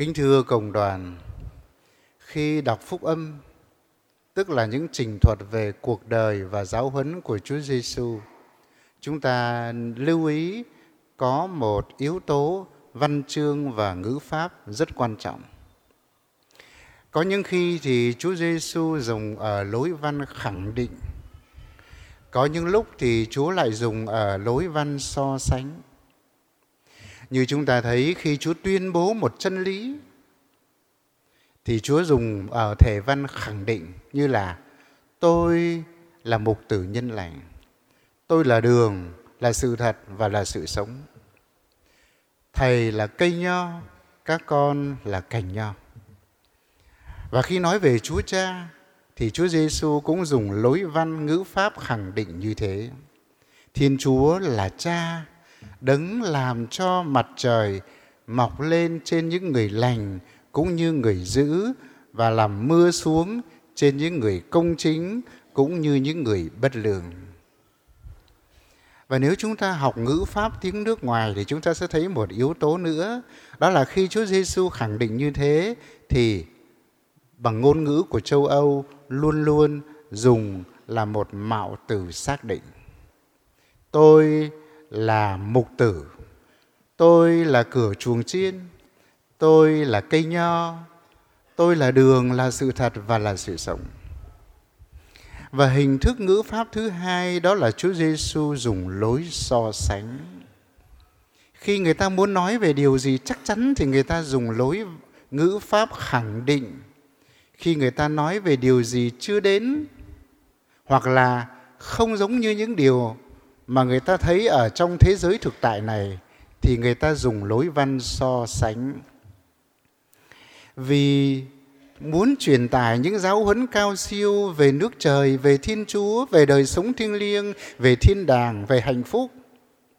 Kính thưa cộng đoàn, khi đọc phúc âm, tức là những trình thuật về cuộc đời và giáo huấn của Chúa Giêsu, chúng ta lưu ý có một yếu tố văn chương và ngữ pháp rất quan trọng. Có những khi thì Chúa Giêsu dùng ở lối văn khẳng định. Có những lúc thì Chúa lại dùng ở lối văn so sánh. Như chúng ta thấy khi Chúa tuyên bố một chân lý thì Chúa dùng ờ, ở thể văn khẳng định như là tôi là mục tử nhân lành. Tôi là đường, là sự thật và là sự sống. Thầy là cây nho, các con là cành nho. Và khi nói về Chúa Cha thì Chúa Giêsu cũng dùng lối văn ngữ pháp khẳng định như thế. Thiên Chúa là Cha, đấng làm cho mặt trời mọc lên trên những người lành cũng như người dữ và làm mưa xuống trên những người công chính cũng như những người bất lương. Và nếu chúng ta học ngữ pháp tiếng nước ngoài thì chúng ta sẽ thấy một yếu tố nữa, đó là khi Chúa Giêsu khẳng định như thế thì bằng ngôn ngữ của châu Âu luôn luôn dùng là một mạo từ xác định. Tôi là mục tử, tôi là cửa chuồng chiên, tôi là cây nho, tôi là đường, là sự thật và là sự sống. Và hình thức ngữ pháp thứ hai đó là Chúa Giêsu dùng lối so sánh. Khi người ta muốn nói về điều gì chắc chắn thì người ta dùng lối ngữ pháp khẳng định. Khi người ta nói về điều gì chưa đến hoặc là không giống như những điều mà người ta thấy ở trong thế giới thực tại này thì người ta dùng lối văn so sánh. Vì muốn truyền tải những giáo huấn cao siêu về nước trời, về Thiên Chúa, về đời sống thiêng liêng, về thiên đàng, về hạnh phúc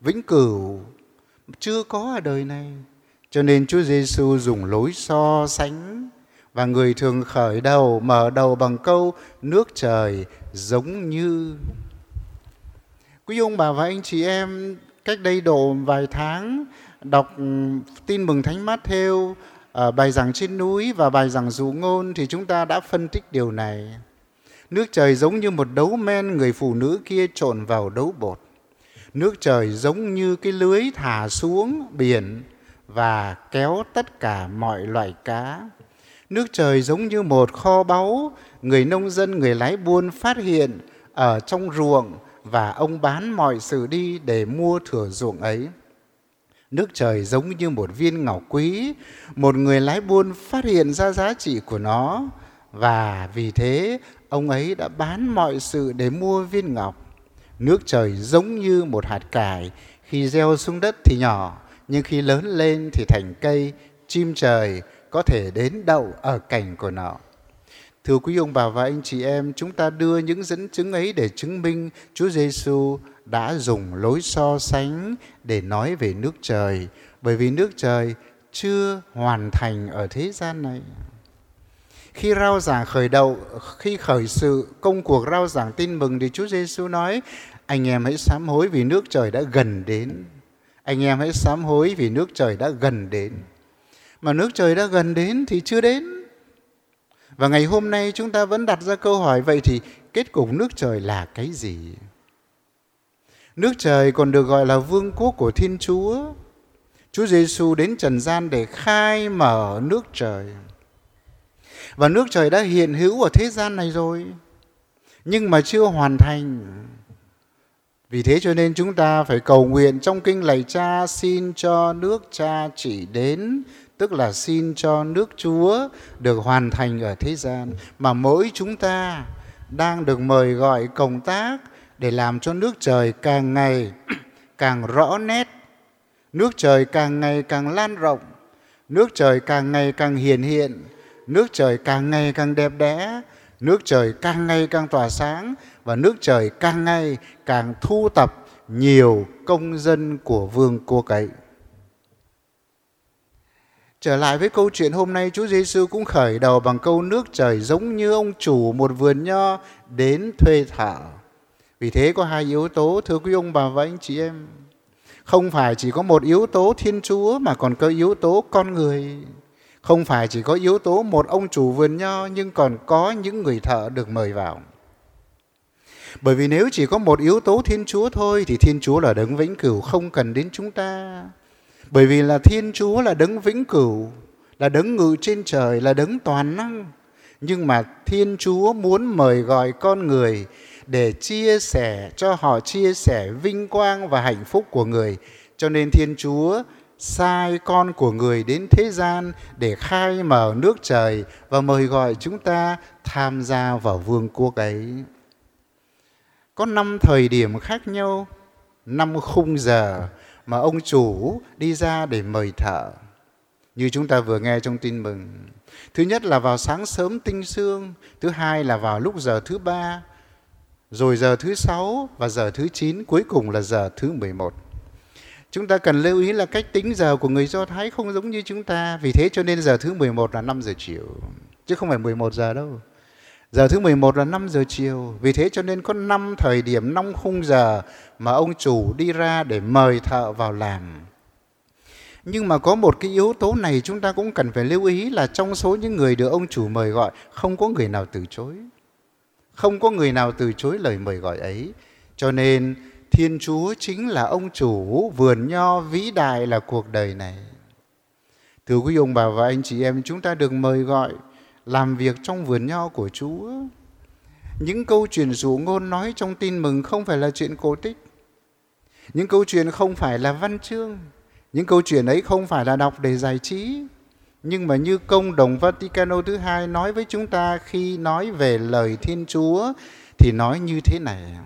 vĩnh cửu chưa có ở đời này. Cho nên Chúa Giêsu dùng lối so sánh và người thường khởi đầu mở đầu bằng câu nước trời giống như quý ông bà và anh chị em cách đây độ vài tháng đọc ừ, tin mừng thánh mát theo ở ờ, bài giảng trên núi và bài giảng dụ ngôn thì chúng ta đã phân tích điều này. Nước trời giống như một đấu men người phụ nữ kia trộn vào đấu bột. Nước trời giống như cái lưới thả xuống biển và kéo tất cả mọi loại cá. Nước trời giống như một kho báu, người nông dân, người lái buôn phát hiện ở trong ruộng và ông bán mọi sự đi để mua thửa ruộng ấy. Nước trời giống như một viên ngọc quý, một người lái buôn phát hiện ra giá trị của nó và vì thế ông ấy đã bán mọi sự để mua viên ngọc. Nước trời giống như một hạt cải, khi gieo xuống đất thì nhỏ, nhưng khi lớn lên thì thành cây, chim trời có thể đến đậu ở cành của nó. Thưa quý ông bà và anh chị em, chúng ta đưa những dẫn chứng ấy để chứng minh Chúa Giêsu đã dùng lối so sánh để nói về nước trời. Bởi vì nước trời chưa hoàn thành ở thế gian này. Khi rao giảng khởi đầu khi khởi sự công cuộc rao giảng tin mừng thì Chúa Giêsu nói anh em hãy sám hối vì nước trời đã gần đến. Anh em hãy sám hối vì nước trời đã gần đến. Mà nước trời đã gần đến thì chưa đến và ngày hôm nay chúng ta vẫn đặt ra câu hỏi vậy thì kết cục nước trời là cái gì Nước trời còn được gọi là vương quốc của Thiên Chúa. Chúa Giêsu đến trần gian để khai mở nước trời. Và nước trời đã hiện hữu ở thế gian này rồi, nhưng mà chưa hoàn thành. Vì thế cho nên chúng ta phải cầu nguyện trong kinh lạy cha xin cho nước cha chỉ đến, tức là xin cho nước Chúa được hoàn thành ở thế gian. Mà mỗi chúng ta đang được mời gọi công tác để làm cho nước trời càng ngày càng rõ nét, nước trời càng ngày càng lan rộng, nước trời càng ngày càng hiển hiện, nước trời càng ngày càng đẹp đẽ, nước trời càng ngày càng tỏa sáng và nước trời càng ngày càng thu tập nhiều công dân của vương quốc ấy. Trở lại với câu chuyện hôm nay, Chúa Giêsu cũng khởi đầu bằng câu nước trời giống như ông chủ một vườn nho đến thuê thợ. Vì thế có hai yếu tố thưa quý ông bà và anh chị em. Không phải chỉ có một yếu tố Thiên Chúa mà còn có yếu tố con người. Không phải chỉ có yếu tố một ông chủ vườn nho nhưng còn có những người thợ được mời vào. Bởi vì nếu chỉ có một yếu tố Thiên Chúa thôi thì Thiên Chúa là đấng vĩnh cửu không cần đến chúng ta. Bởi vì là Thiên Chúa là đấng vĩnh cửu, là đấng ngự trên trời, là đấng toàn năng. Nhưng mà Thiên Chúa muốn mời gọi con người để chia sẻ cho họ chia sẻ vinh quang và hạnh phúc của người. Cho nên Thiên Chúa sai con của người đến thế gian để khai mở nước trời và mời gọi chúng ta tham gia vào vương quốc ấy. Có năm thời điểm khác nhau, năm khung giờ mà ông chủ đi ra để mời thợ. Như chúng ta vừa nghe trong tin mừng. Thứ nhất là vào sáng sớm tinh sương, thứ hai là vào lúc giờ thứ ba, rồi giờ thứ sáu và giờ thứ chín, cuối cùng là giờ thứ mười một. Chúng ta cần lưu ý là cách tính giờ của người Do Thái không giống như chúng ta, vì thế cho nên giờ thứ 11 là năm giờ chiều, chứ không phải 11 giờ đâu. Giờ thứ 11 là 5 giờ chiều, vì thế cho nên có 5 thời điểm, 5 khung giờ mà ông chủ đi ra để mời thợ vào làm. Nhưng mà có một cái yếu tố này chúng ta cũng cần phải lưu ý là trong số những người được ông chủ mời gọi, không có người nào từ chối. Không có người nào từ chối lời mời gọi ấy. Cho nên Thiên Chúa chính là ông chủ vườn nho vĩ đại là cuộc đời này. Thưa quý ông bà và anh chị em, chúng ta được mời gọi làm việc trong vườn nho của Chúa. Những câu chuyện rủ ngôn nói trong tin mừng không phải là chuyện cổ tích. Những câu chuyện không phải là văn chương. Những câu chuyện ấy không phải là đọc để giải trí. Nhưng mà như công đồng Vaticano thứ hai nói với chúng ta khi nói về lời Thiên Chúa, thì nói như thế này.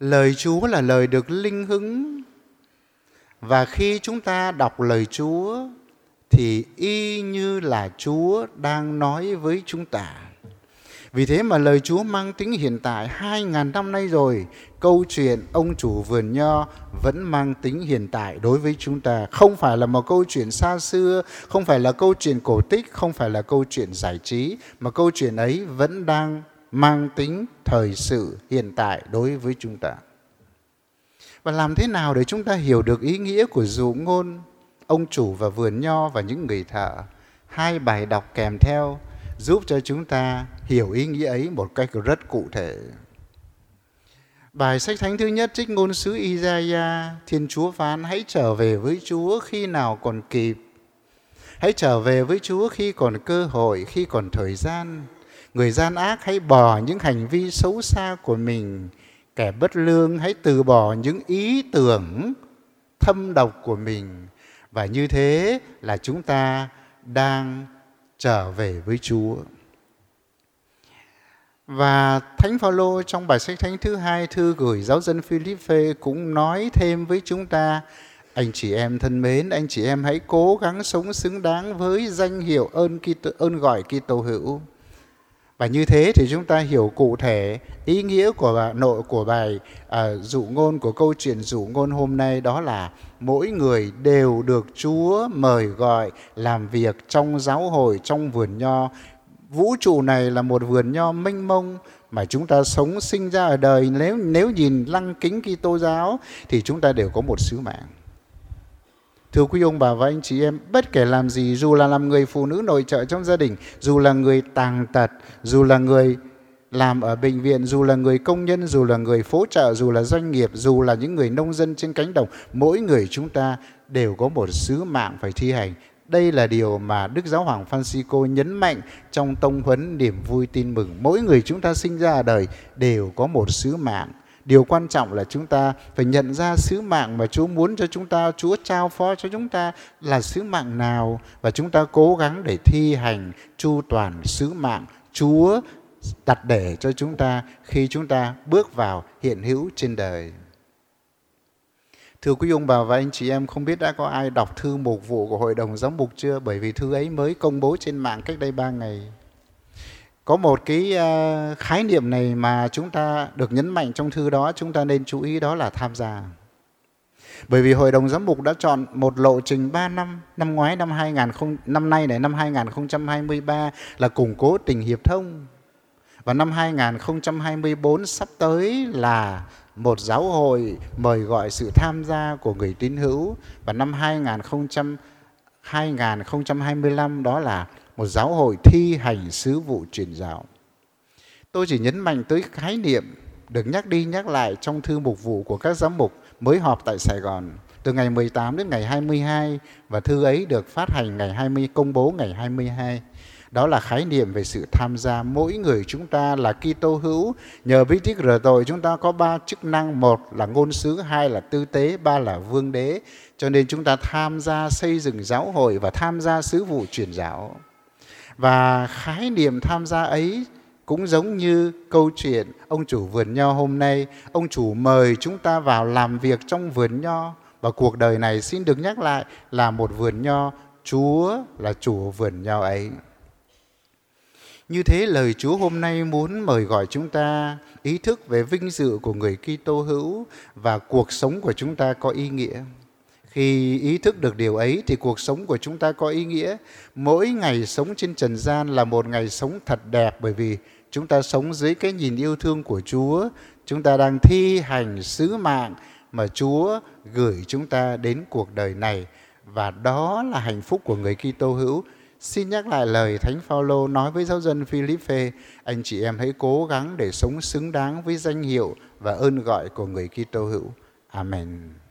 Lời Chúa là lời được linh hứng và khi chúng ta đọc lời Chúa thì y như là Chúa đang nói với chúng ta. Vì thế mà lời Chúa mang tính hiện tại hai ngàn năm nay rồi, câu chuyện ông chủ vườn nho vẫn mang tính hiện tại đối với chúng ta. Không phải là một câu chuyện xa xưa, không phải là câu chuyện cổ tích, không phải là câu chuyện giải trí, mà câu chuyện ấy vẫn đang mang tính thời sự hiện tại đối với chúng ta. Và làm thế nào để chúng ta hiểu được ý nghĩa của dụ ngôn ông chủ và vườn nho và những người thợ? Hai bài đọc kèm theo giúp cho chúng ta hiểu ý nghĩa ấy một cách rất cụ thể. Bài sách thánh thứ nhất trích ngôn sứ Isaiah, Thiên Chúa phán hãy trở về với Chúa khi nào còn kịp. Hãy trở về với Chúa khi còn cơ hội, khi còn thời gian. Người gian ác hãy bỏ những hành vi xấu xa của mình. Kẻ bất lương hãy từ bỏ những ý tưởng thâm độc của mình. Và như thế là chúng ta đang trở về với Chúa. Và Thánh Phaolô trong bài sách thánh thứ hai thư gửi giáo dân Philippe cũng nói thêm với chúng ta anh chị em thân mến, anh chị em hãy cố gắng sống xứng đáng với danh hiệu ơn Kitô, ơn gọi Kitô hữu. Và như thế thì chúng ta hiểu cụ thể ý nghĩa của bà, nội của bài à, dụ ngôn của câu chuyện dụ ngôn hôm nay đó là mỗi người đều được Chúa mời gọi làm việc trong giáo hội, trong vườn nho. Vũ trụ này là một vườn nho mênh mông mà chúng ta sống sinh ra ở đời nếu nếu nhìn lăng kính Kitô giáo thì chúng ta đều có một sứ mạng. Thưa quý ông bà và anh chị em, bất kể làm gì, dù là làm người phụ nữ nội trợ trong gia đình, dù là người tàng tật, dù là người làm ở bệnh viện, dù là người công nhân, dù là người phố trợ, dù là doanh nghiệp, dù là những người nông dân trên cánh đồng, mỗi người chúng ta đều có một sứ mạng phải thi hành. Đây là điều mà Đức Giáo Hoàng Francisco nhấn mạnh trong tông huấn niềm vui tin mừng. Mỗi người chúng ta sinh ra ở đời đều có một sứ mạng điều quan trọng là chúng ta phải nhận ra sứ mạng mà Chúa muốn cho chúng ta, Chúa trao phó cho chúng ta là sứ mạng nào và chúng ta cố gắng để thi hành chu toàn sứ mạng Chúa đặt để cho chúng ta khi chúng ta bước vào hiện hữu trên đời. Thưa quý ông bà và anh chị em, không biết đã có ai đọc thư mục vụ của Hội đồng Giám mục chưa? Bởi vì thư ấy mới công bố trên mạng cách đây ba ngày có một cái ờ, khái niệm này mà chúng ta được nhấn mạnh trong thư đó, chúng ta nên chú ý đó là tham gia. Bởi vì hội đồng giám mục đã chọn một lộ trình 3 năm năm ngoái, năm 2000 năm nay này, năm 2023 là củng cố tình hiệp thông. Và năm 2024 sắp tới là một giáo hội mời gọi sự tham gia của người tín hữu. Và năm 2000 2025 đó là một giáo hội thi hành sứ vụ truyền giáo. Tôi chỉ nhấn mạnh tới khái niệm được nhắc đi nhắc lại trong thư mục vụ của các giám mục mới họp tại Sài Gòn từ ngày 18 đến ngày 22 và thư ấy được phát hành ngày 20 công bố ngày 22. Đó là khái niệm về sự tham gia mỗi người chúng ta là Kitô hữu. Nhờ bí tích rửa tội chúng ta có ba chức năng, một là ngôn sứ, hai là tư tế, ba là vương đế. Cho nên chúng ta tham gia xây dựng giáo hội và tham gia sứ vụ truyền giáo. Và khái niệm tham gia ấy cũng giống như câu chuyện ông chủ vườn nho hôm nay, ông chủ mời chúng ta vào làm việc trong vườn nho và cuộc đời này xin được nhắc lại là một vườn nho, Chúa là chủ vườn nho ấy. Như thế lời Chúa hôm nay muốn mời gọi chúng ta ý thức về vinh dự của người Kitô hữu và cuộc sống của chúng ta có ý nghĩa. Khi ý thức được điều ấy thì cuộc sống của chúng ta có ý nghĩa. Mỗi ngày sống trên trần gian là một ngày sống thật đẹp bởi vì chúng ta sống dưới cái nhìn yêu thương của Chúa, chúng ta đang thi hành sứ mạng mà Chúa gửi chúng ta đến cuộc đời này và đó là hạnh phúc của người Kitô hữu. Xin nhắc lại lời Thánh Phaolô nói với giáo dân Philippe, anh chị em hãy cố gắng để sống xứng đáng với danh hiệu và ơn gọi của người Kitô hữu. Amen.